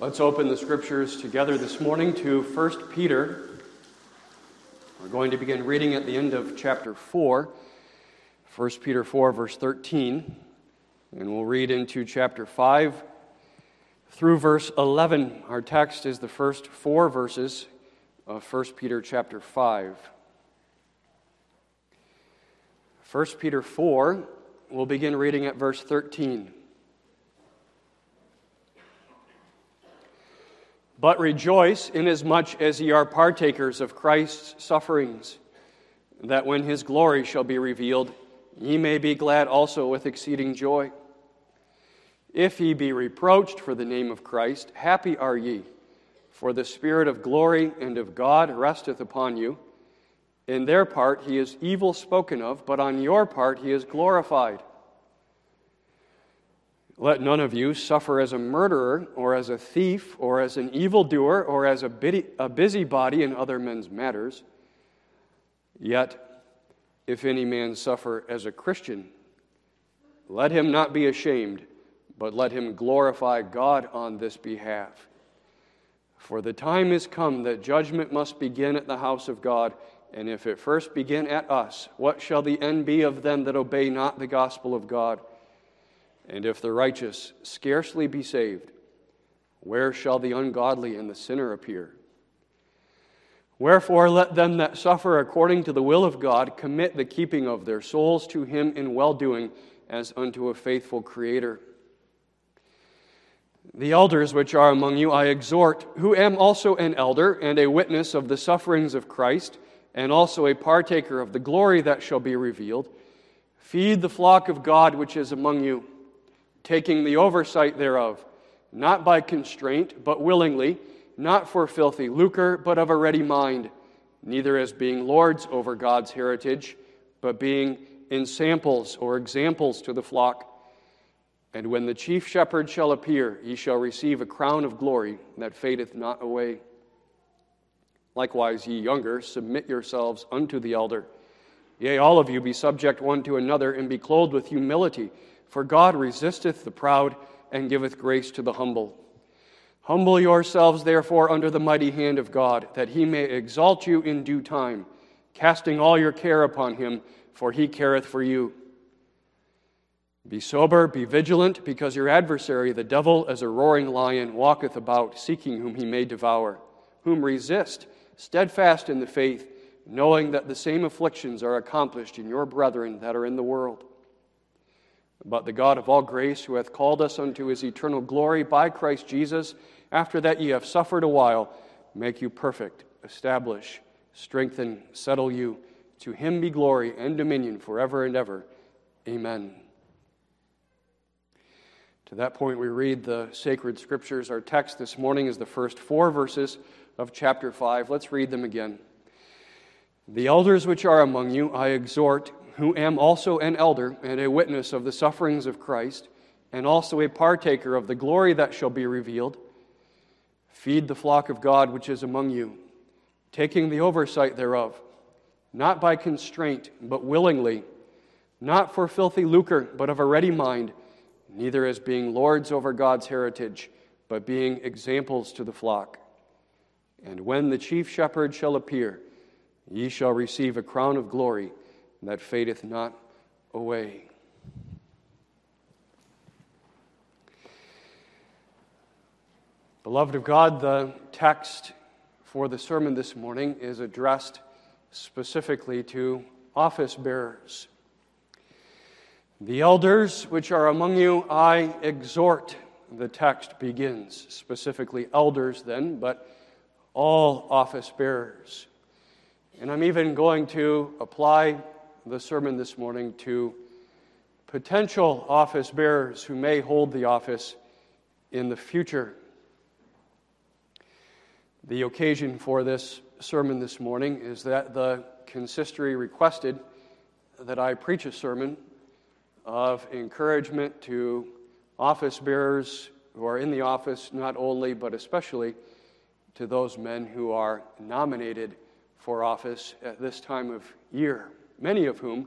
Let's open the scriptures together this morning to 1 Peter. We're going to begin reading at the end of chapter 4, 1 Peter 4, verse 13, and we'll read into chapter 5 through verse 11. Our text is the first four verses of 1 Peter chapter 5. 1 Peter 4, we'll begin reading at verse 13. But rejoice inasmuch as ye are partakers of Christ's sufferings, that when his glory shall be revealed, ye may be glad also with exceeding joy. If ye be reproached for the name of Christ, happy are ye, for the Spirit of glory and of God resteth upon you. In their part he is evil spoken of, but on your part he is glorified. Let none of you suffer as a murderer, or as a thief, or as an evildoer, or as a busybody in other men's matters. Yet, if any man suffer as a Christian, let him not be ashamed, but let him glorify God on this behalf. For the time is come that judgment must begin at the house of God, and if it first begin at us, what shall the end be of them that obey not the gospel of God? And if the righteous scarcely be saved, where shall the ungodly and the sinner appear? Wherefore, let them that suffer according to the will of God commit the keeping of their souls to Him in well doing as unto a faithful Creator. The elders which are among you I exhort, who am also an elder and a witness of the sufferings of Christ, and also a partaker of the glory that shall be revealed. Feed the flock of God which is among you taking the oversight thereof, not by constraint, but willingly, not for filthy lucre, but of a ready mind, neither as being lords over God's heritage, but being ensamples or examples to the flock. And when the chief shepherd shall appear, ye shall receive a crown of glory that fadeth not away. Likewise, ye younger, submit yourselves unto the elder. Yea, all of you be subject one to another, and be clothed with humility. For God resisteth the proud and giveth grace to the humble. Humble yourselves, therefore, under the mighty hand of God, that he may exalt you in due time, casting all your care upon him, for he careth for you. Be sober, be vigilant, because your adversary, the devil, as a roaring lion, walketh about, seeking whom he may devour. Whom resist, steadfast in the faith, knowing that the same afflictions are accomplished in your brethren that are in the world. But the God of all grace, who hath called us unto his eternal glory by Christ Jesus, after that ye have suffered a while, make you perfect, establish, strengthen, settle you. To him be glory and dominion forever and ever. Amen. To that point, we read the sacred scriptures. Our text this morning is the first four verses of chapter 5. Let's read them again. The elders which are among you, I exhort who am also an elder and a witness of the sufferings of Christ, and also a partaker of the glory that shall be revealed, feed the flock of God which is among you, taking the oversight thereof, not by constraint, but willingly, not for filthy lucre, but of a ready mind, neither as being lords over God's heritage, but being examples to the flock. And when the chief shepherd shall appear, ye shall receive a crown of glory that fadeth not away. Beloved of God, the text for the sermon this morning is addressed specifically to office bearers. The elders which are among you, I exhort. The text begins specifically elders, then, but all office bearers. And I'm even going to apply the sermon this morning to potential office bearers who may hold the office in the future. The occasion for this sermon this morning is that the consistory requested that I preach a sermon of encouragement to office bearers who are in the office, not only but especially to those men who are nominated for office at this time of year many of whom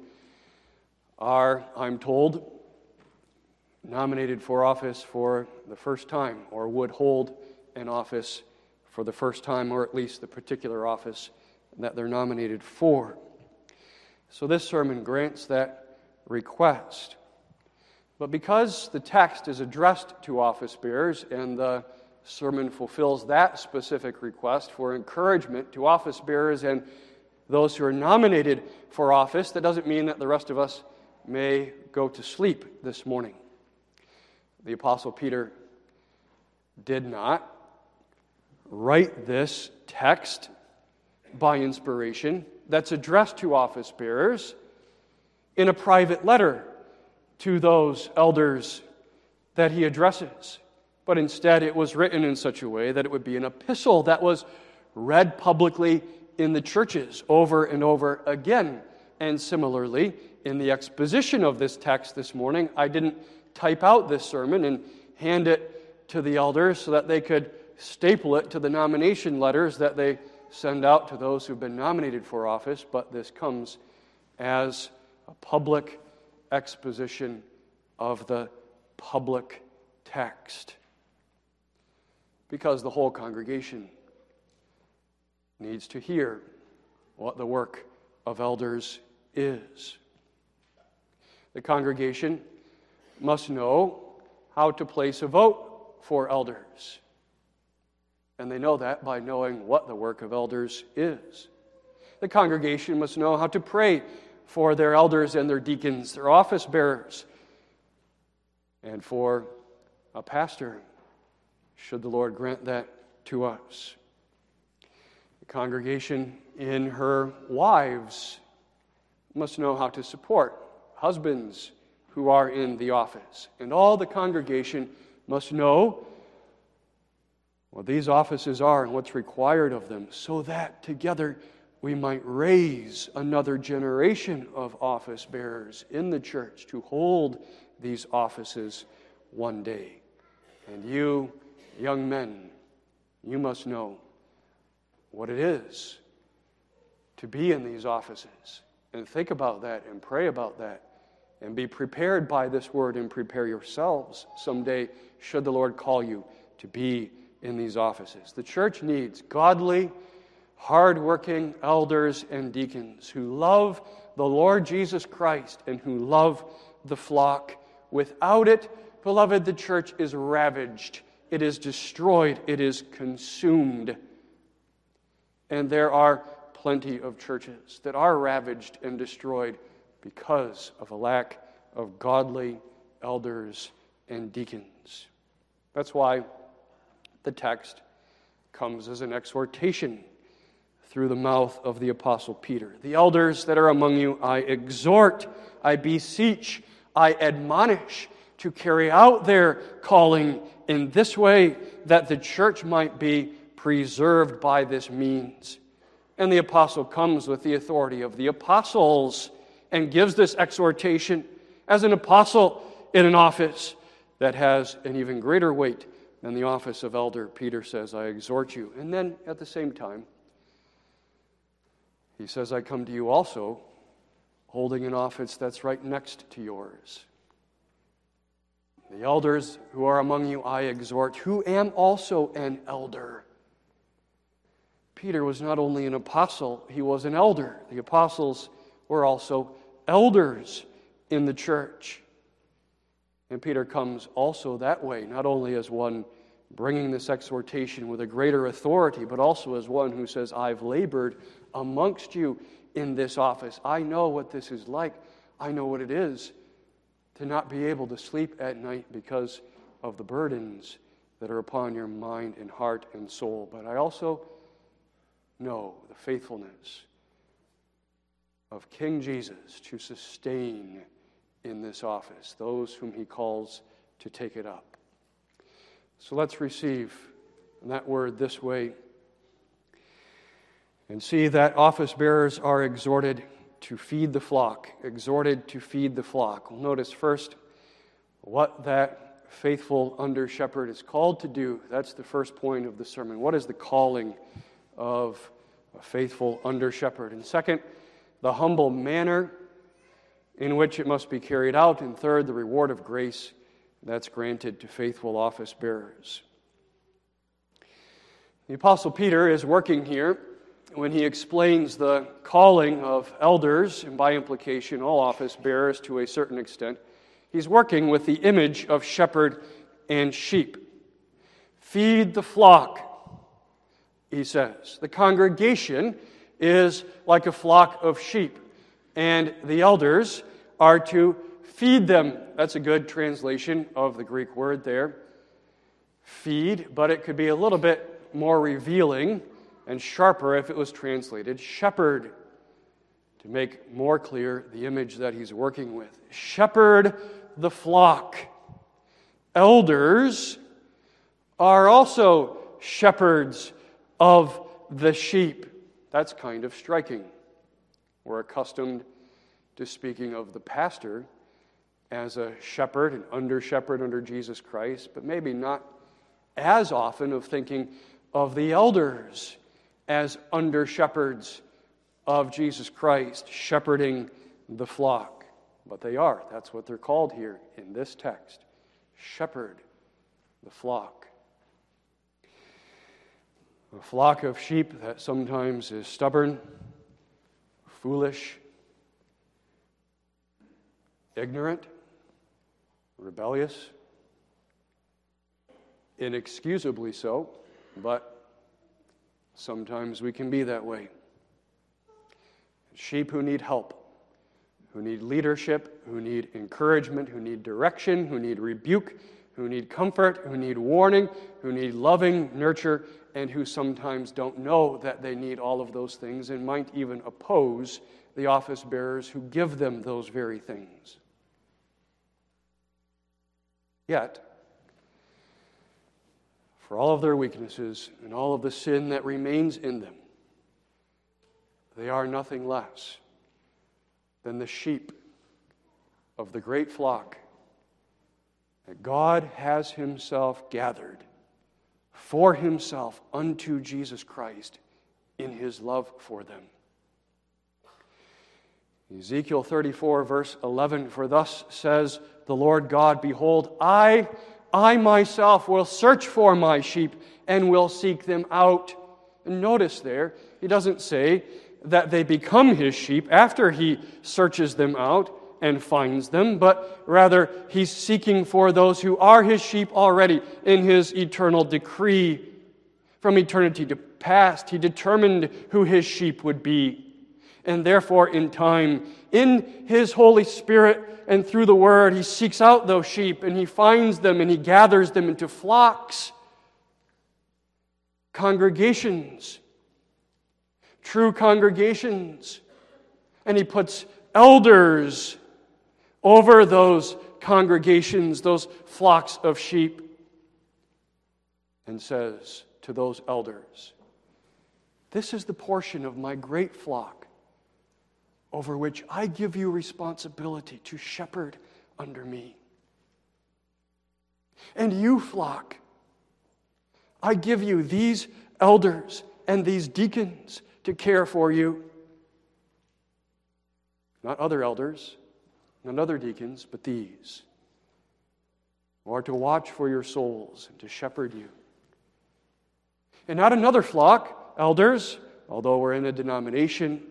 are, I'm told, nominated for office for the first time or would hold an office for the first time, or at least the particular office that they're nominated for. So this sermon grants that request. But because the text is addressed to office bearers and the sermon fulfills that specific request for encouragement to office bearers and those who are nominated for office, that doesn't mean that the rest of us may go to sleep this morning. The Apostle Peter did not write this text by inspiration that's addressed to office bearers in a private letter to those elders that he addresses. But instead, it was written in such a way that it would be an epistle that was read publicly in the churches over and over again. And similarly, in the exposition of this text this morning, I didn't type out this sermon and hand it to the elders so that they could staple it to the nomination letters that they send out to those who've been nominated for office, but this comes as a public exposition of the public text. Because the whole congregation needs to hear what the work of elders is. The congregation must know how to place a vote for elders. And they know that by knowing what the work of elders is. The congregation must know how to pray for their elders and their deacons, their office bearers, and for a pastor, should the Lord grant that to us. Congregation in her wives must know how to support husbands who are in the office. And all the congregation must know what these offices are and what's required of them, so that together we might raise another generation of office bearers in the church to hold these offices one day. And you, young men, you must know what it is to be in these offices. And think about that and pray about that and be prepared by this word and prepare yourselves someday, should the Lord call you to be in these offices. The church needs godly, hardworking elders and deacons who love the Lord Jesus Christ and who love the flock. Without it, beloved, the church is ravaged, it is destroyed, it is consumed. And there are plenty of churches that are ravaged and destroyed because of a lack of godly elders and deacons. That's why the text comes as an exhortation through the mouth of the Apostle Peter. The elders that are among you, I exhort, I beseech, I admonish to carry out their calling in this way that the church might be preserved by this means. And the apostle comes with the authority of the apostles and gives this exhortation as an apostle in an office that has an even greater weight and the office of elder, Peter says, I exhort you. And then at the same time, he says, I come to you also holding an office that's right next to yours. The elders who are among you, I exhort, who am also an elder. Peter was not only an apostle, he was an elder. The apostles were also elders in the church. And Peter comes also that way, not only as one bringing this exhortation with a greater authority, but also as one who says, I've labored amongst you in this office. I know what this is like. I know what it is to not be able to sleep at night because of the burdens that are upon your mind and heart and soul. But I also know the faithfulness of King Jesus to sustain in this office, those whom he calls to take it up. So let's receive that word this way and see that office bearers are exhorted to feed the flock, exhorted to feed the flock. We'll notice first what that faithful under shepherd is called to do. That's the first point of the sermon. What is the calling of a faithful under shepherd? And second, the humble manner in which it must be carried out. And third, the reward of grace that's granted to faithful office bearers. The Apostle Peter is working here when he explains the calling of elders, and by implication, all office bearers to a certain extent. He's working with the image of shepherd and sheep. Feed the flock, he says. The congregation is like a flock of sheep, and the elders are to feed them. That's a good translation of the Greek word there. Feed, but it could be a little bit more revealing and sharper if it was translated shepherd to make more clear the image that he's working with. Shepherd the flock. Elders are also shepherds of the sheep. That's kind of striking. We're accustomed to speaking of the pastor as a shepherd, an under shepherd under Jesus Christ, but maybe not as often of thinking of the elders as under shepherds of Jesus Christ, shepherding the flock. But they are. That's what they're called here in this text. Shepherd the flock. A flock of sheep that sometimes is stubborn, foolish, ignorant, rebellious, inexcusably so, but sometimes we can be that way. Sheep who need help, who need leadership, who need encouragement, who need direction, who need rebuke, who need comfort, who need warning, who need loving nurture, and who sometimes don't know that they need all of those things and might even oppose the office bearers who give them those very things. Yet, for all of their weaknesses and all of the sin that remains in them, they are nothing less than the sheep of the great flock that God has Himself gathered for Himself unto Jesus Christ in His love for them. Ezekiel 34, verse 11 For thus says the Lord God, Behold, I I myself will search for my sheep and will seek them out. And notice there, he doesn't say that they become his sheep after he searches them out and finds them, but rather he's seeking for those who are his sheep already in his eternal decree. From eternity to past, he determined who his sheep would be. And therefore, in time, in his Holy Spirit, and through the word, he seeks out those sheep and he finds them and he gathers them into flocks, congregations, true congregations. And he puts elders over those congregations, those flocks of sheep, and says to those elders, This is the portion of my great flock over which I give you responsibility to shepherd under me. And you, flock, I give you these elders and these deacons to care for you. Not other elders, not other deacons, but these, who are to watch for your souls and to shepherd you. And not another flock, elders, although we're in a denomination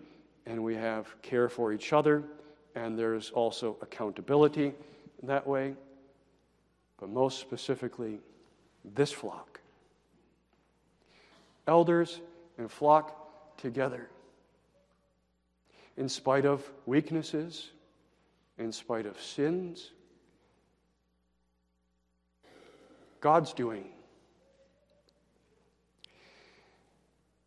and we have care for each other, and there's also accountability that way. But most specifically, this flock. Elders and flock together. In spite of weaknesses, in spite of sins, God's doing.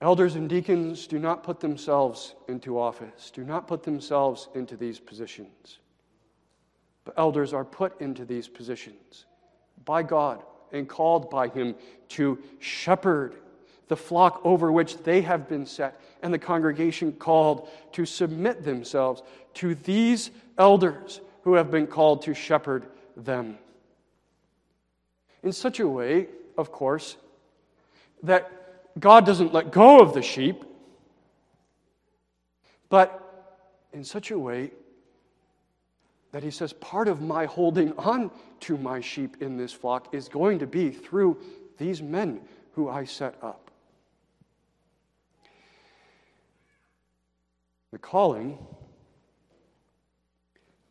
Elders and deacons do not put themselves into office, do not put themselves into these positions. But elders are put into these positions by God and called by Him to shepherd the flock over which they have been set, and the congregation called to submit themselves to these elders who have been called to shepherd them. In such a way, of course, that God doesn't let go of the sheep, but in such a way that he says, part of my holding on to my sheep in this flock is going to be through these men who I set up. The calling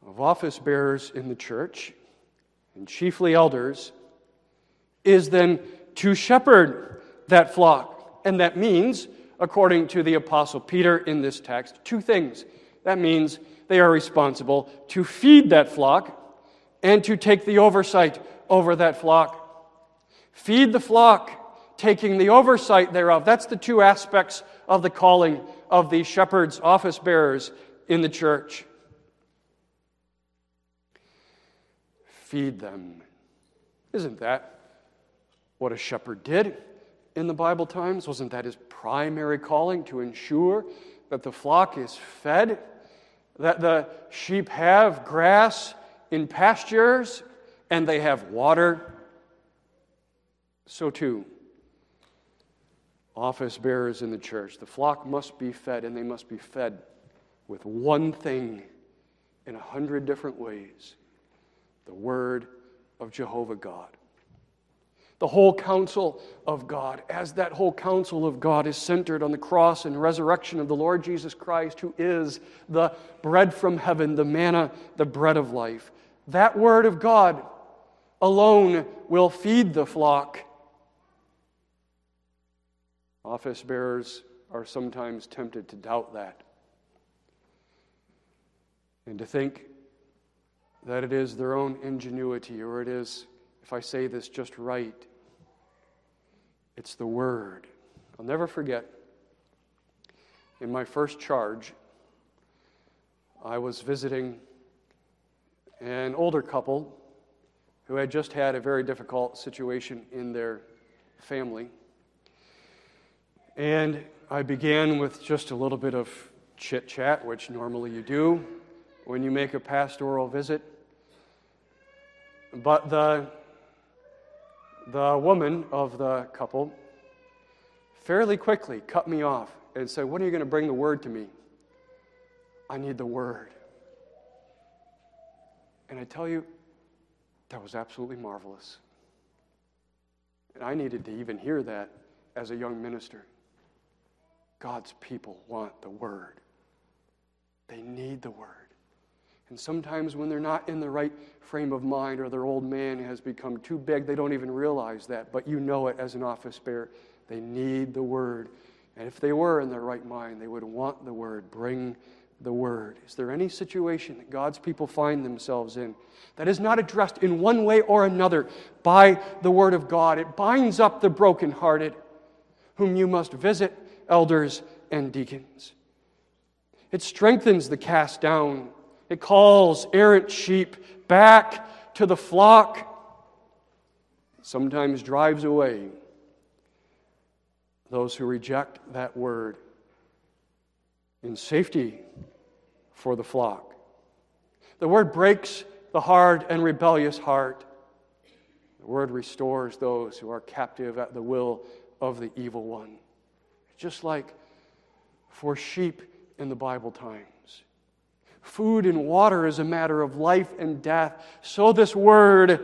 of office bearers in the church, and chiefly elders, is then to shepherd that flock. And that means, according to the Apostle Peter in this text, two things. That means they are responsible to feed that flock and to take the oversight over that flock. Feed the flock, taking the oversight thereof. That's the two aspects of the calling of the shepherds, office bearers in the church. Feed them. Isn't that what a shepherd did in the Bible times? Wasn't that his primary calling to ensure that the flock is fed, that the sheep have grass in pastures, and they have water? So, too, office bearers in the church, the flock must be fed, and they must be fed with one thing in a hundred different ways the Word of Jehovah God. The whole counsel of God, as that whole counsel of God is centered on the cross and resurrection of the Lord Jesus Christ, who is the bread from heaven, the manna, the bread of life. That Word of God alone will feed the flock. Office bearers are sometimes tempted to doubt that and to think that it is their own ingenuity or it is, if I say this just right, it's the Word. I'll never forget in my first charge, I was visiting an older couple who had just had a very difficult situation in their family. And I began with just a little bit of chit chat, which normally you do when you make a pastoral visit. But the, the woman of the couple fairly quickly cut me off and said, When are you going to bring the word to me? I need the word. And I tell you, that was absolutely marvelous. And I needed to even hear that as a young minister. God's people want the word, they need the word. And sometimes when they're not in the right frame of mind or their old man has become too big, they don't even realize that. But you know it as an office bearer. They need the word. And if they were in their right mind, they would want the word. Bring the word. Is there any situation that God's people find themselves in that is not addressed in one way or another by the word of God? It binds up the brokenhearted, whom you must visit, elders and deacons. It strengthens the cast down it calls errant sheep back to the flock, sometimes drives away those who reject that word in safety for the flock. The word breaks the hard and rebellious heart. The word restores those who are captive at the will of the evil one. Just like for sheep in the Bible times. Food and water is a matter of life and death. So, this word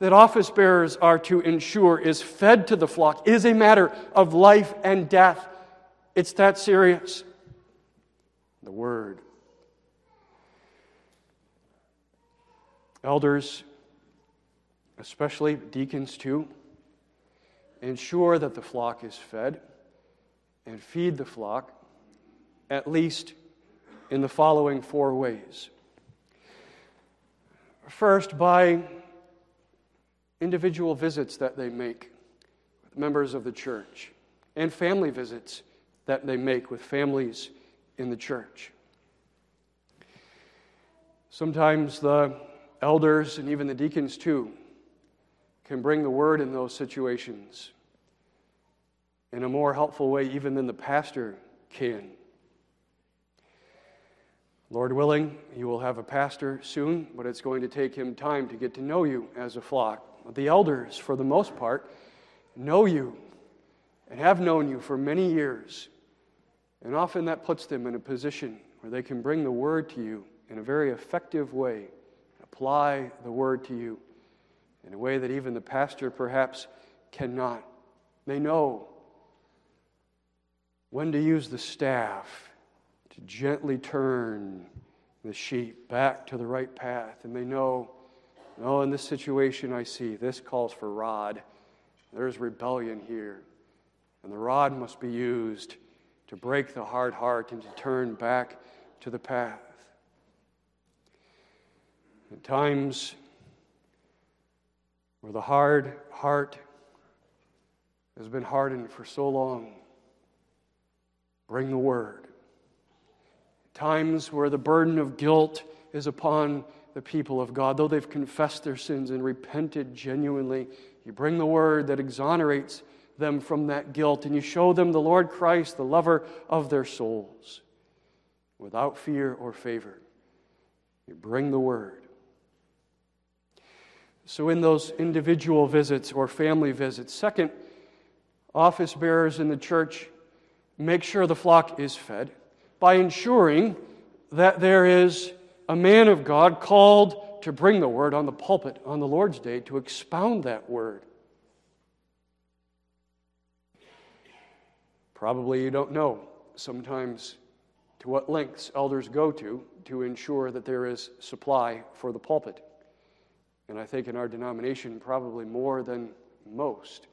that office bearers are to ensure is fed to the flock is a matter of life and death. It's that serious. The word. Elders, especially deacons too, ensure that the flock is fed and feed the flock at least in the following four ways. First, by individual visits that they make with members of the church, and family visits that they make with families in the church. Sometimes the elders and even the deacons, too, can bring the word in those situations in a more helpful way, even than the pastor can. Lord willing, you will have a pastor soon, but it's going to take him time to get to know you as a flock. The elders, for the most part, know you and have known you for many years. And often that puts them in a position where they can bring the word to you in a very effective way, apply the word to you in a way that even the pastor perhaps cannot. They know when to use the staff to gently turn the sheep back to the right path. And they know, oh, in this situation I see, this calls for rod. There's rebellion here. And the rod must be used to break the hard heart and to turn back to the path. At times where the hard heart has been hardened for so long, bring the word. Times where the burden of guilt is upon the people of God, though they've confessed their sins and repented genuinely, you bring the word that exonerates them from that guilt and you show them the Lord Christ, the lover of their souls, without fear or favor. You bring the word. So, in those individual visits or family visits, second, office bearers in the church make sure the flock is fed by ensuring that there is a man of God called to bring the word on the pulpit on the Lord's day to expound that word. Probably you don't know sometimes to what lengths elders go to to ensure that there is supply for the pulpit and I think in our denomination, probably more than most.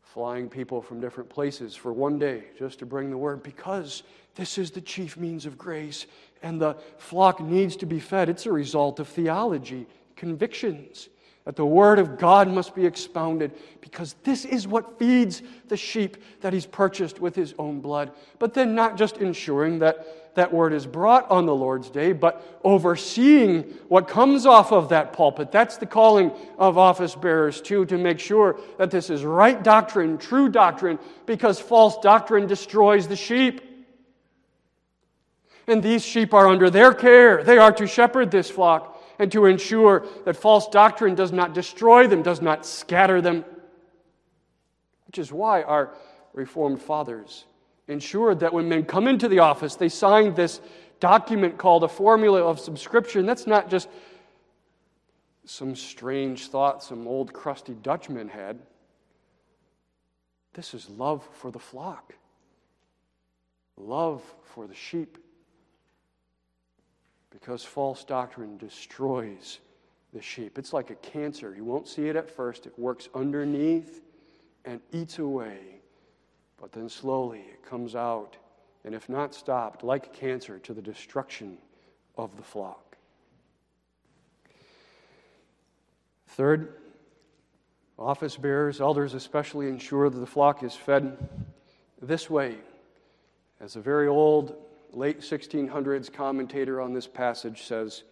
Flying people from different places for one day just to bring the word because this is the chief means of grace and the flock needs to be fed. It's a result of theology, convictions that the Word of God must be expounded because this is what feeds the sheep that He's purchased with His own blood. But then, not just ensuring that that Word is brought on the Lord's day, but overseeing what comes off of that pulpit. That's the calling of office bearers, too, to make sure that this is right doctrine, true doctrine, because false doctrine destroys the sheep. And these sheep are under their care. They are to shepherd this flock and to ensure that false doctrine does not destroy them, does not scatter them. Which is why our Reformed fathers ensured that when men come into the office, they signed this document called a formula of subscription. That's not just some strange thought some old crusty Dutchman had. This is love for the flock, love for the sheep because false doctrine destroys the sheep. It's like a cancer. You won't see it at first, it works underneath and eats away, but then slowly it comes out, and if not stopped, like cancer, to the destruction of the flock. Third, office bearers, elders especially, ensure that the flock is fed this way. As a very old late 1600s commentator on this passage says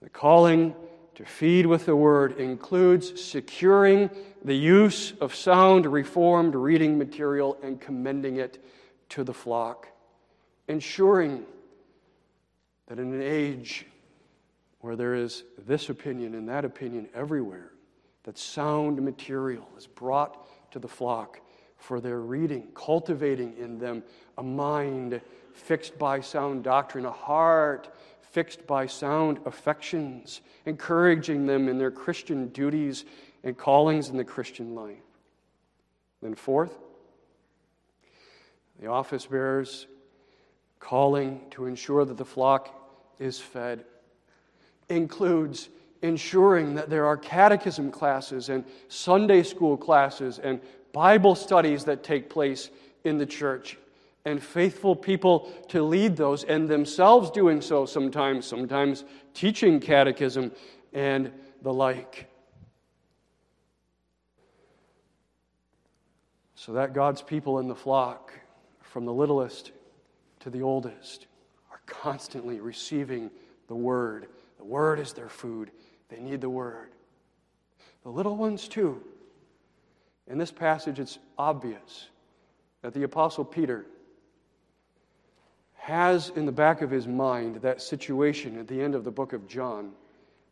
the calling to feed with the word includes securing the use of sound, reformed reading material and commending it to the flock, ensuring that in an age where there is this opinion and that opinion everywhere, that sound material is brought to the flock for their reading, cultivating in them a mind fixed by sound doctrine, a heart fixed by sound affections, encouraging them in their Christian duties and callings in the Christian life. Then, fourth, the office bearers calling to ensure that the flock is fed includes ensuring that there are catechism classes and Sunday school classes and Bible studies that take place in the church and faithful people to lead those, and themselves doing so sometimes, sometimes teaching catechism and the like. So that God's people in the flock, from the littlest to the oldest, are constantly receiving the Word. The Word is their food, they need the Word. The little ones, too. In this passage, it's obvious that the Apostle Peter has in the back of his mind that situation at the end of the book of John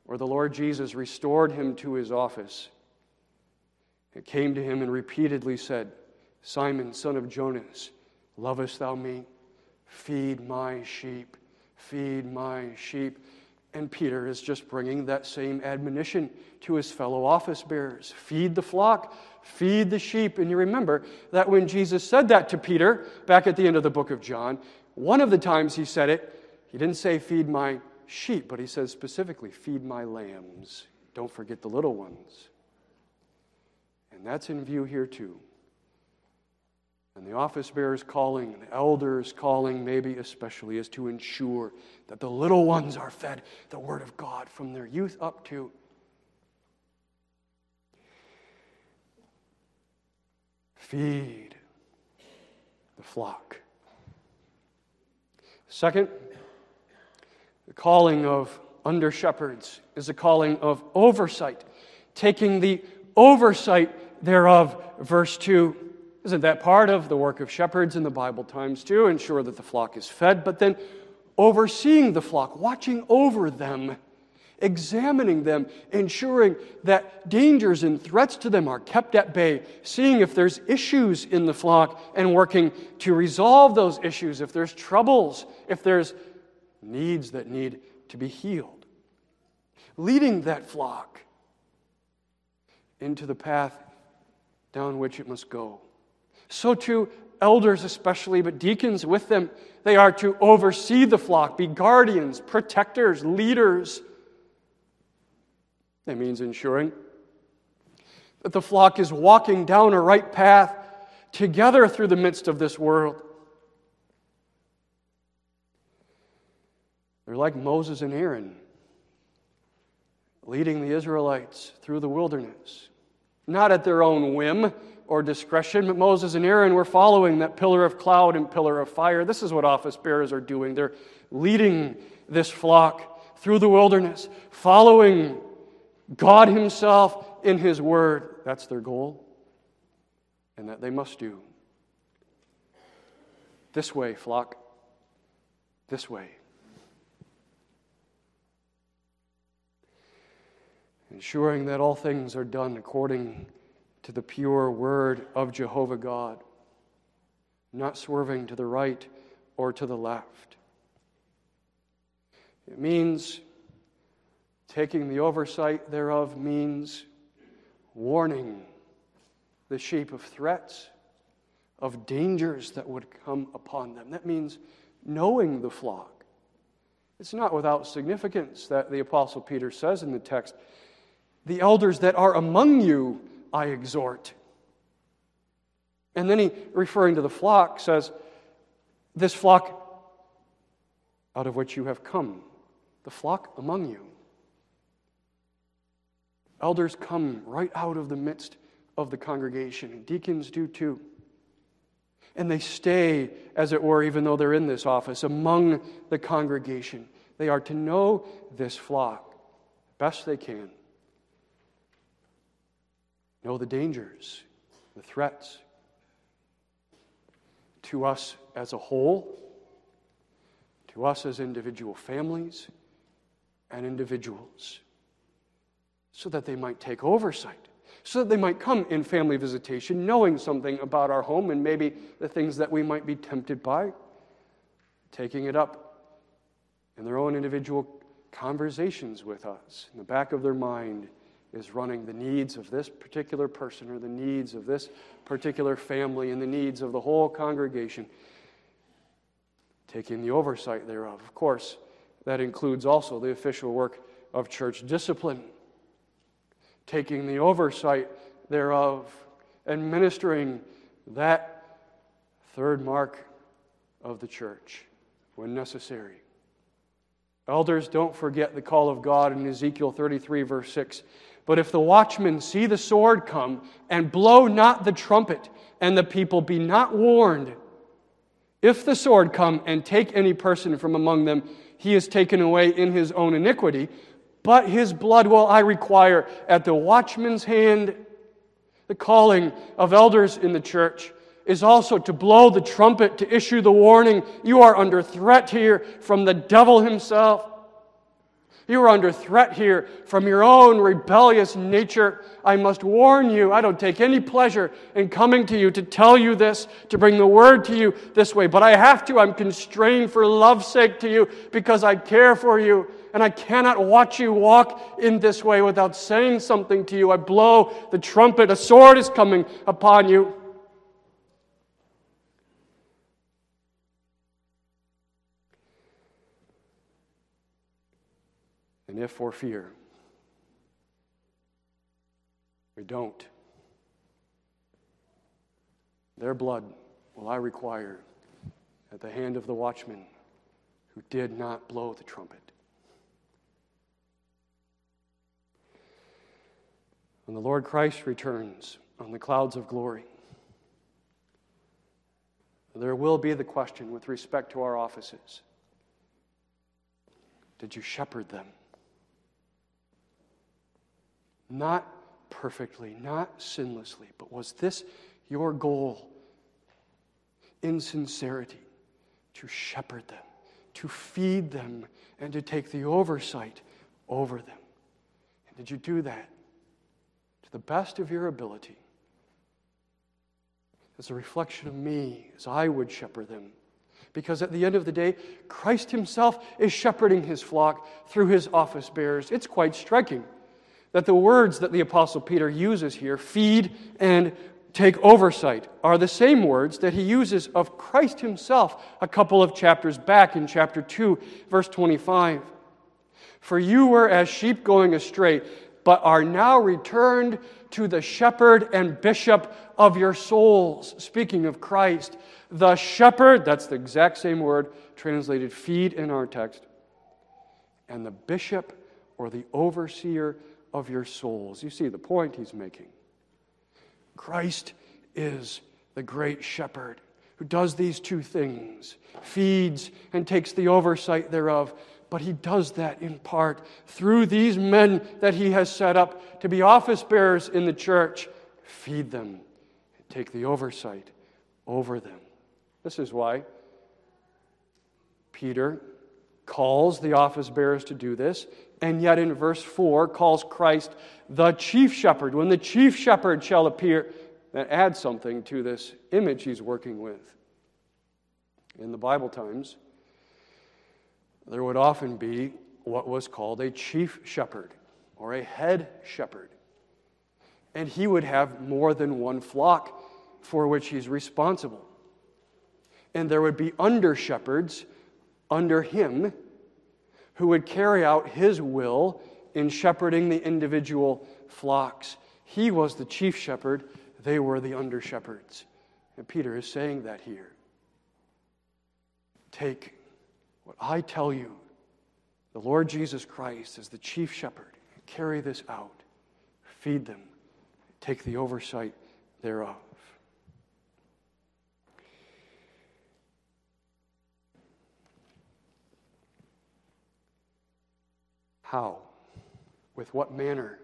where the Lord Jesus restored him to his office. It came to him and repeatedly said, Simon, son of Jonas, lovest thou me? Feed my sheep, feed my sheep. And Peter is just bringing that same admonition to his fellow office bearers feed the flock, feed the sheep. And you remember that when Jesus said that to Peter back at the end of the book of John, one of the times he said it, he didn't say, Feed my sheep, but he says specifically, Feed my lambs. Don't forget the little ones. And that's in view here too. And the office bearer's calling, the elder's calling, maybe especially, is to ensure that the little ones are fed the Word of God from their youth up to feed the flock. Second, the calling of under shepherds is a calling of oversight, taking the oversight thereof. Verse 2 isn't that part of the work of shepherds in the Bible times too? Ensure that the flock is fed, but then overseeing the flock, watching over them, examining them, ensuring that dangers and threats to them are kept at bay, seeing if there's issues in the flock and working to resolve those issues, if there's troubles, if there's needs that need to be healed. Leading that flock into the path down which it must go. So too, elders especially, but deacons with them, they are to oversee the flock, be guardians, protectors, leaders. That means ensuring that the flock is walking down a right path together through the midst of this world. They're like Moses and Aaron, leading the Israelites through the wilderness, not at their own whim or discretion. But Moses and Aaron were following that pillar of cloud and pillar of fire. This is what office bearers are doing. They're leading this flock through the wilderness, following God Himself in His Word. That's their goal, and that they must do. This way, flock. This way. Ensuring that all things are done according to the pure word of Jehovah God, not swerving to the right or to the left. It means taking the oversight thereof means warning the sheep of threats, of dangers that would come upon them. That means knowing the flock. It's not without significance that the Apostle Peter says in the text, The elders that are among you I exhort. And then he, referring to the flock, says, This flock out of which you have come, the flock among you. Elders come right out of the midst of the congregation, and deacons do too. And they stay, as it were, even though they're in this office, among the congregation. They are to know this flock best they can know the dangers, the threats to us as a whole, to us as individual families and individuals, so that they might take oversight, so that they might come in family visitation knowing something about our home and maybe the things that we might be tempted by, taking it up in their own individual conversations with us, in the back of their mind is running the needs of this particular person or the needs of this particular family and the needs of the whole congregation, taking the oversight thereof. Of course, that includes also the official work of church discipline, taking the oversight thereof and ministering that third mark of the church when necessary. Elders, don't forget the call of God in Ezekiel 33, verse 6. But if the watchmen see the sword come and blow not the trumpet, and the people be not warned, if the sword come and take any person from among them, he is taken away in his own iniquity, but his blood will I require at the watchman's hand. The calling of elders in the church is also to blow the trumpet, to issue the warning. You are under threat here from the devil himself. You are under threat here from your own rebellious nature. I must warn you, I don't take any pleasure in coming to you to tell you this, to bring the word to you this way, but I have to. I'm constrained for love's sake to you because I care for you and I cannot watch you walk in this way without saying something to you. I blow the trumpet, a sword is coming upon you. And if for fear, we don't, their blood will I require at the hand of the watchman who did not blow the trumpet. When the Lord Christ returns on the clouds of glory, there will be the question with respect to our offices Did you shepherd them? Not perfectly, not sinlessly, but was this your goal in sincerity? To shepherd them, to feed them, and to take the oversight over them. And did you do that to the best of your ability? As a reflection of me, as I would shepherd them. Because at the end of the day, Christ Himself is shepherding His flock through His office bearers. It's quite striking that the words that the Apostle Peter uses here, feed and take oversight, are the same words that he uses of Christ himself a couple of chapters back in chapter 2, verse 25. For you were as sheep going astray, but are now returned to the shepherd and bishop of your souls. Speaking of Christ, the shepherd, that's the exact same word translated feed in our text, and the bishop or the overseer of your souls. You see the point he's making. Christ is the great shepherd who does these two things feeds and takes the oversight thereof. But he does that in part through these men that he has set up to be office bearers in the church. Feed them take the oversight over them. This is why Peter calls the office bearers to do this and yet in verse 4 calls Christ the chief shepherd. When the chief shepherd shall appear, that adds something to this image he's working with. In the Bible times, there would often be what was called a chief shepherd or a head shepherd. And he would have more than one flock for which he's responsible. And there would be under shepherds under him who would carry out his will in shepherding the individual flocks. He was the chief shepherd, they were the under shepherds. And Peter is saying that here. Take what I tell you, the Lord Jesus Christ is the chief shepherd, carry this out, feed them, take the oversight thereof. How? With what manner?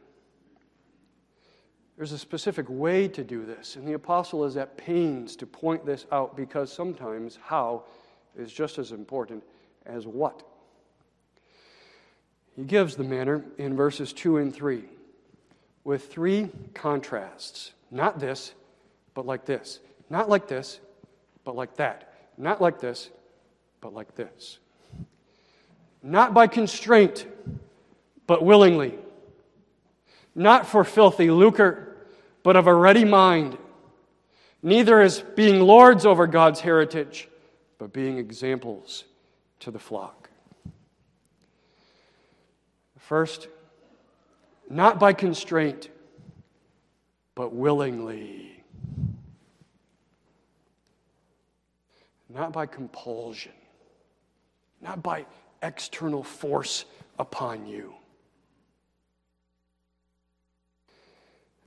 There's a specific way to do this, and the apostle is at pains to point this out because sometimes how is just as important as what. He gives the manner in verses 2 and 3 with three contrasts. Not this, but like this. Not like this, but like that. Not like this, but like this. Not by constraint, but willingly, not for filthy lucre, but of a ready mind, neither as being lords over God's heritage, but being ensamples to the flock. First, not by constraint, but willingly. Not by compulsion, not by external force upon you.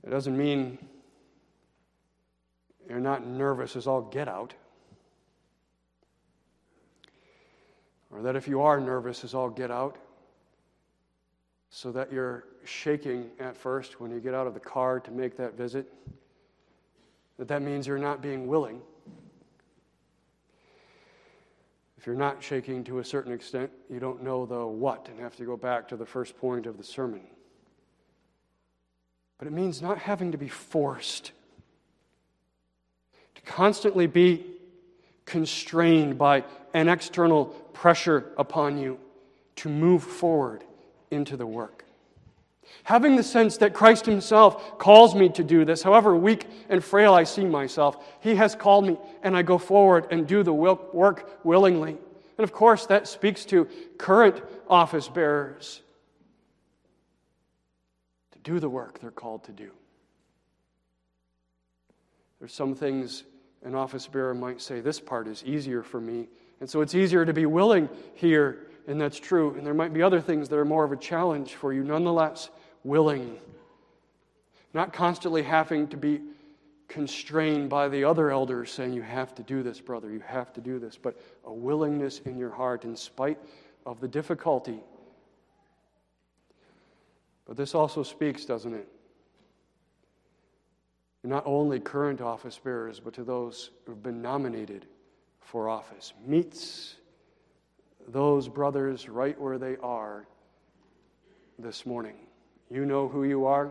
It doesn't mean you're not nervous as all get out. Or that if you are nervous as all get out, so that you're shaking at first when you get out of the car to make that visit, that that means you're not being willing. If you're not shaking to a certain extent, you don't know the what and have to go back to the first point of the sermon. But it means not having to be forced, to constantly be constrained by an external pressure upon you to move forward into the work. Having the sense that Christ Himself calls me to do this, however weak and frail I see myself, He has called me, and I go forward and do the work willingly. And of course, that speaks to current office bearers to do the work they're called to do. There's some things an office bearer might say, this part is easier for me. And so it's easier to be willing here, and that's true. And there might be other things that are more of a challenge for you, nonetheless, willing. Not constantly having to be constrained by the other elders saying, You have to do this, brother, you have to do this, but a willingness in your heart in spite of the difficulty. But this also speaks, doesn't it? not only current office bearers, but to those who've been nominated for office. Meets those brothers right where they are this morning. You know who you are,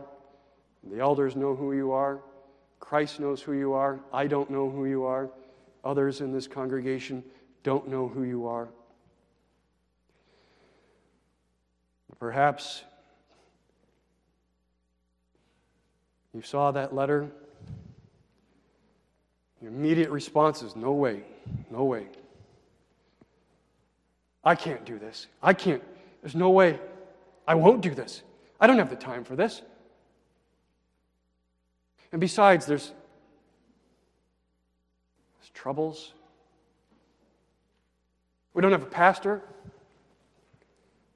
the elders know who you are, Christ knows who you are, I don't know who you are, others in this congregation don't know who you are. Perhaps you saw that letter your immediate response is no way, no way. I can't do this. I can't. There's no way. I won't do this. I don't have the time for this. And besides, there's, there's troubles. We don't have a pastor.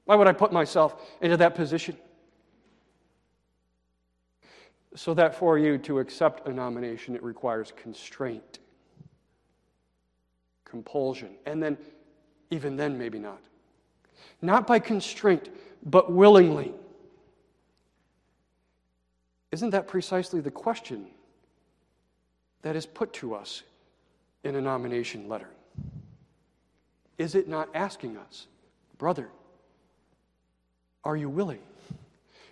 Why would I put myself into that position? So that for you to accept a nomination, it requires constraint, compulsion, and then, even then, maybe not. Not by constraint, but willingly. Isn't that precisely the question that is put to us in a nomination letter? Is it not asking us, brother, are you willing?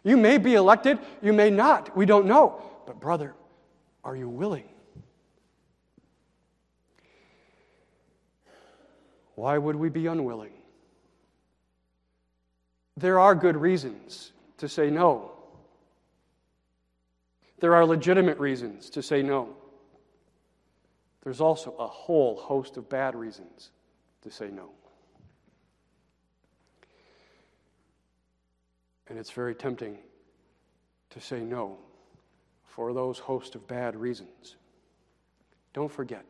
You may be elected, you may not. We don't know. But, brother, are you willing? Why would we be unwilling? There are good reasons to say no. There are legitimate reasons to say no. There's also a whole host of bad reasons to say no. And it's very tempting to say no for those host of bad reasons. Don't forget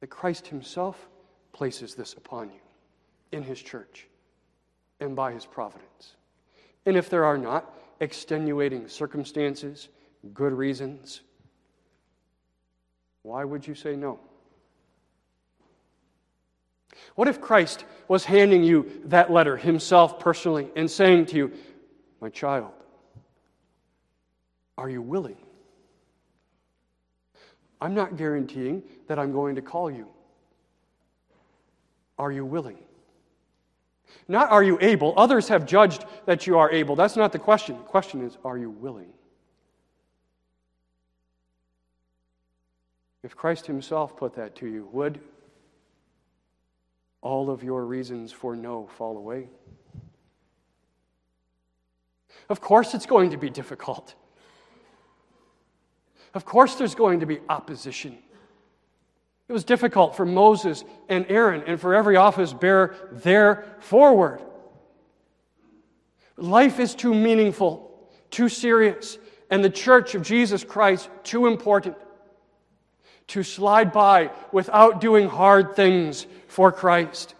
that Christ Himself places this upon you in His church and by His providence. And if there are not extenuating circumstances, good reasons, why would you say no? What if Christ was handing you that letter himself personally and saying to you, My child, are you willing? I'm not guaranteeing that I'm going to call you. Are you willing? Not are you able. Others have judged that you are able. That's not the question. The question is, are you willing? If Christ Himself put that to you, would all of your reasons for no fall away. Of course, it's going to be difficult. Of course, there's going to be opposition. It was difficult for Moses and Aaron and for every office bearer there forward. Life is too meaningful, too serious, and the church of Jesus Christ too important to slide by without doing hard things for Christ.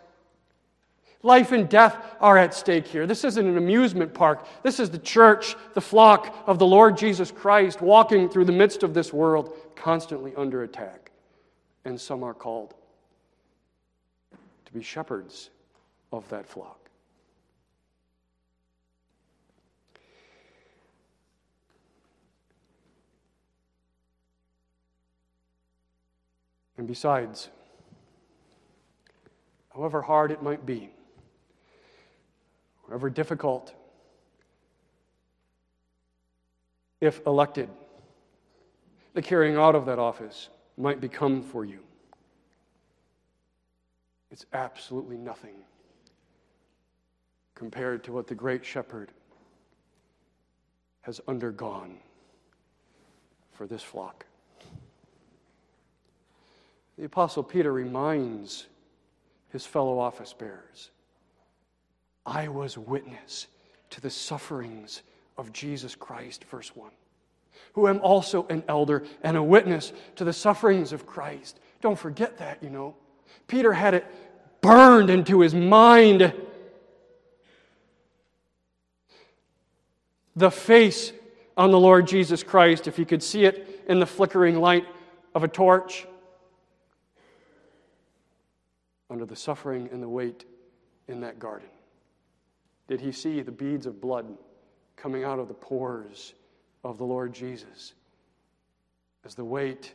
Life and death are at stake here. This isn't an amusement park. This is the church, the flock of the Lord Jesus Christ, walking through the midst of this world, constantly under attack. And some are called to be shepherds of that flock. And besides, however hard it might be, however difficult, if elected, the carrying out of that office might become for you. It's absolutely nothing compared to what the great shepherd has undergone for this flock. The Apostle Peter reminds his fellow office bearers I was witness to the sufferings of Jesus Christ, verse 1. Who am also an elder and a witness to the sufferings of Christ. Don't forget that, you know. Peter had it burned into his mind. The face on the Lord Jesus Christ, if he could see it in the flickering light of a torch, under the suffering and the weight in that garden. Did he see the beads of blood coming out of the pores of the Lord Jesus as the weight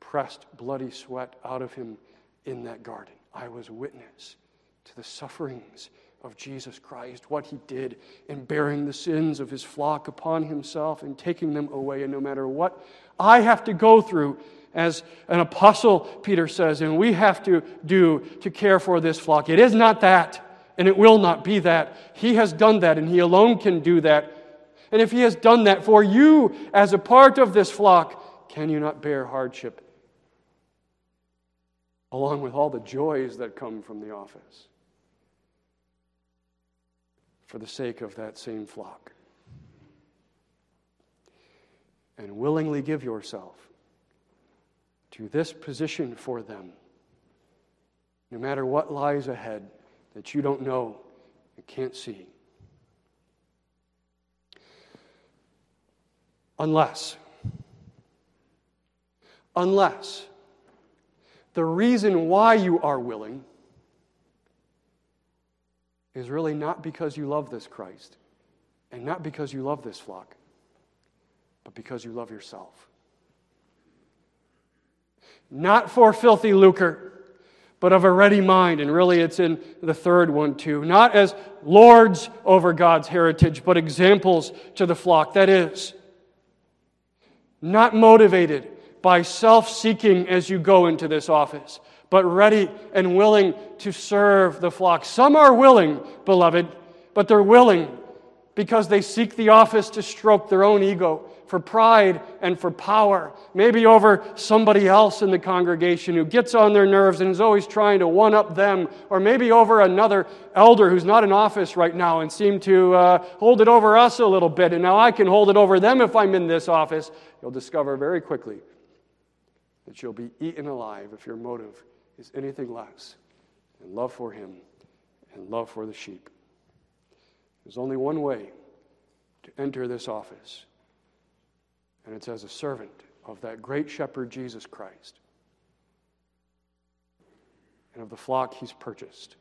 pressed bloody sweat out of him in that garden? I was witness to the sufferings of Jesus Christ, what he did in bearing the sins of his flock upon himself and taking them away. And no matter what I have to go through as an apostle, Peter says, and we have to do to care for this flock, it is not that. And it will not be that. He has done that, and He alone can do that. And if He has done that for you as a part of this flock, can you not bear hardship along with all the joys that come from the office for the sake of that same flock? And willingly give yourself to this position for them, no matter what lies ahead that you don't know and can't see. Unless, unless the reason why you are willing is really not because you love this Christ and not because you love this flock, but because you love yourself. Not for filthy lucre but of a ready mind. And really, it's in the third one, too. Not as lords over God's heritage, but examples to the flock. That is, not motivated by self seeking as you go into this office, but ready and willing to serve the flock. Some are willing, beloved, but they're willing because they seek the office to stroke their own ego for pride and for power, maybe over somebody else in the congregation who gets on their nerves and is always trying to one up them, or maybe over another elder who's not in office right now and seem to uh, hold it over us a little bit, and now I can hold it over them if I'm in this office. You'll discover very quickly that you'll be eaten alive if your motive is anything less than love for Him and love for the sheep. There's only one way to enter this office and it's as a servant of that great shepherd, Jesus Christ, and of the flock he's purchased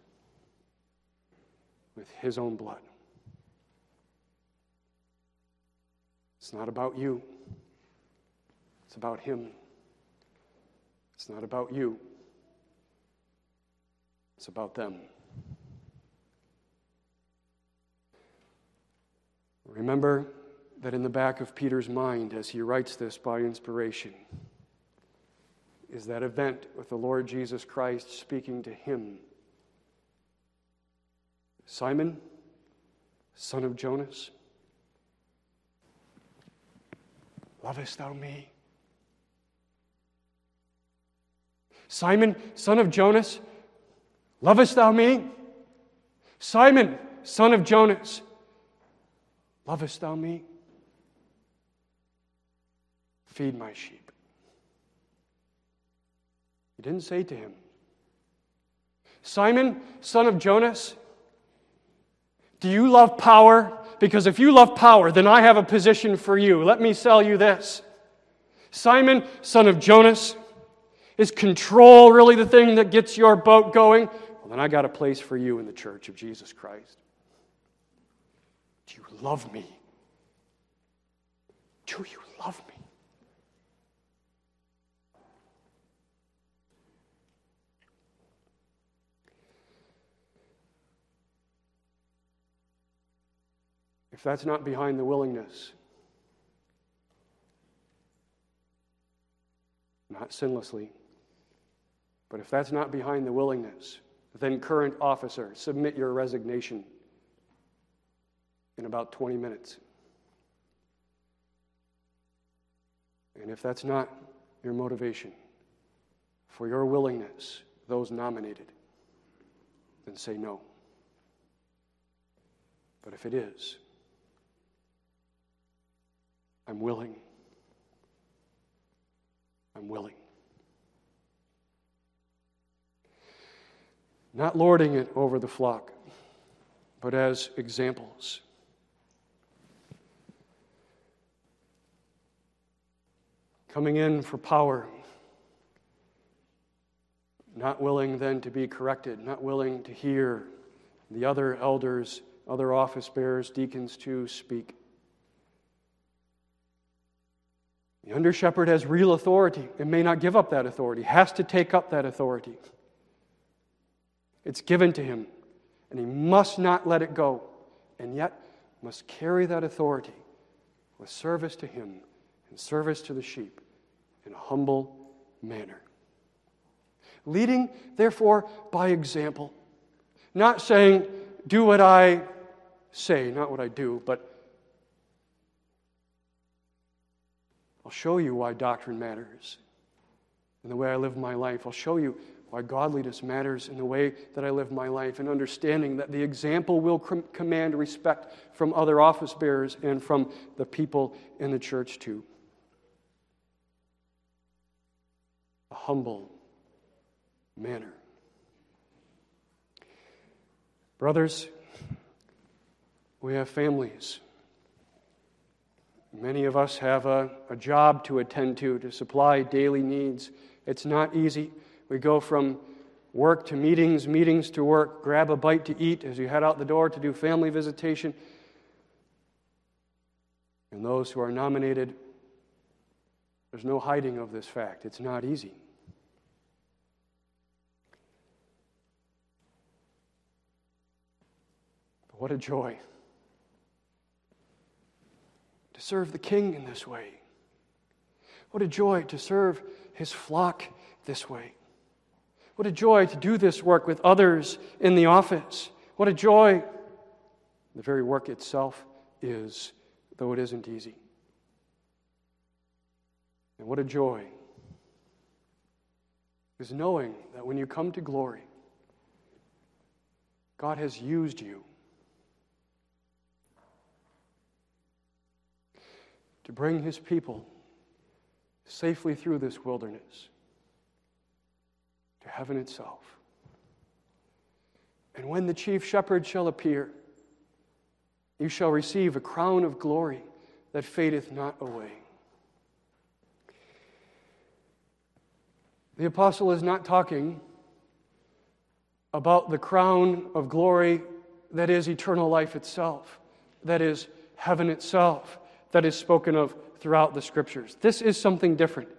with his own blood. It's not about you, it's about him. It's not about you, it's about them. Remember that in the back of Peter's mind as he writes this by inspiration is that event with the Lord Jesus Christ speaking to him Simon, son of Jonas, lovest thou me? Simon, son of Jonas, lovest thou me? Simon, son of Jonas, lovest thou me? Feed my sheep. He didn't say to him, Simon, son of Jonas, do you love power? Because if you love power, then I have a position for you. Let me sell you this. Simon, son of Jonas, is control really the thing that gets your boat going? Well, then I got a place for you in the church of Jesus Christ. Do you love me? Do you love me? If that's not behind the willingness, not sinlessly, but if that's not behind the willingness, then, current officer, submit your resignation in about 20 minutes. And if that's not your motivation for your willingness, those nominated, then say no. But if it is, I'm willing. I'm willing. Not lording it over the flock, but as examples. Coming in for power, not willing then to be corrected, not willing to hear the other elders, other office bearers, deacons to speak. The under shepherd has real authority and may not give up that authority, has to take up that authority. It's given to him, and he must not let it go, and yet must carry that authority with service to him and service to the sheep in a humble manner. Leading, therefore, by example, not saying, do what I say, not what I do, but I'll show you why doctrine matters in the way I live my life. I'll show you why godliness matters in the way that I live my life, and understanding that the example will com- command respect from other office bearers and from the people in the church too. A humble manner. Brothers, we have families. Many of us have a, a job to attend to, to supply daily needs. It's not easy. We go from work to meetings, meetings to work, grab a bite to eat as you head out the door to do family visitation. And those who are nominated, there's no hiding of this fact. It's not easy. But what a joy serve the King in this way. What a joy to serve his flock this way. What a joy to do this work with others in the office. What a joy the very work itself is, though it isn't easy. And what a joy is knowing that when you come to glory, God has used you to bring his people safely through this wilderness to heaven itself. And when the chief shepherd shall appear, you shall receive a crown of glory that fadeth not away. The apostle is not talking about the crown of glory that is eternal life itself, that is heaven itself that is spoken of throughout the scriptures. This is something different.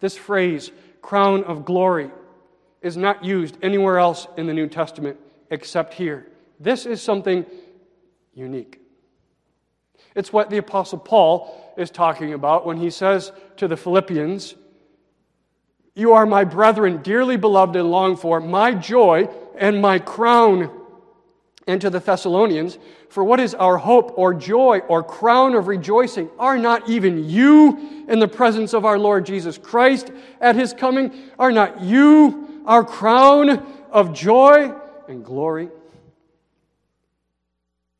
This phrase, crown of glory, is not used anywhere else in the New Testament except here. This is something unique. It's what the Apostle Paul is talking about when he says to the Philippians, You are my brethren, dearly beloved and longed for, my joy and my crown and to the Thessalonians, For what is our hope or joy or crown of rejoicing? Are not even you in the presence of our Lord Jesus Christ at his coming? Are not you our crown of joy and glory?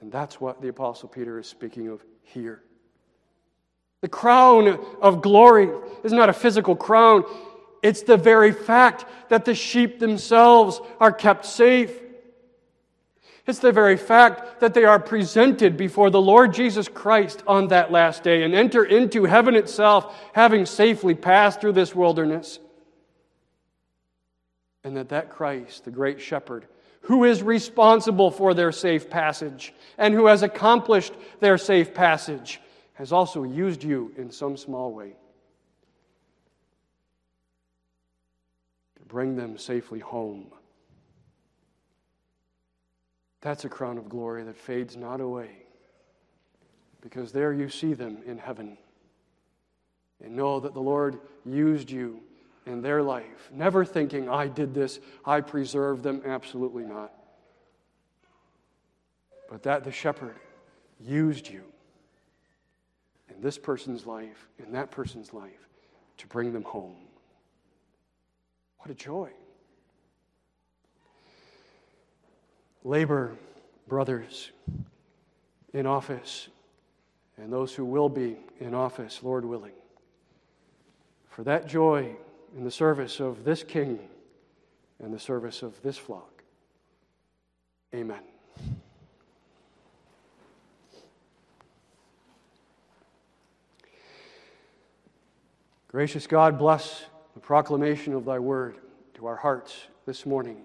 And that's what the Apostle Peter is speaking of here. The crown of glory is not a physical crown, it's the very fact that the sheep themselves are kept safe it's the very fact that they are presented before the Lord Jesus Christ on that last day and enter into heaven itself, having safely passed through this wilderness. And that that Christ, the great shepherd, who is responsible for their safe passage and who has accomplished their safe passage, has also used you in some small way to bring them safely home that's a crown of glory that fades not away. Because there you see them in heaven. And know that the Lord used you in their life. Never thinking, I did this, I preserved them. Absolutely not. But that the shepherd used you in this person's life, in that person's life, to bring them home. What a joy. Labor, brothers, in office and those who will be in office, Lord willing. For that joy in the service of this King and the service of this flock. Amen. Gracious God, bless the proclamation of thy word to our hearts this morning.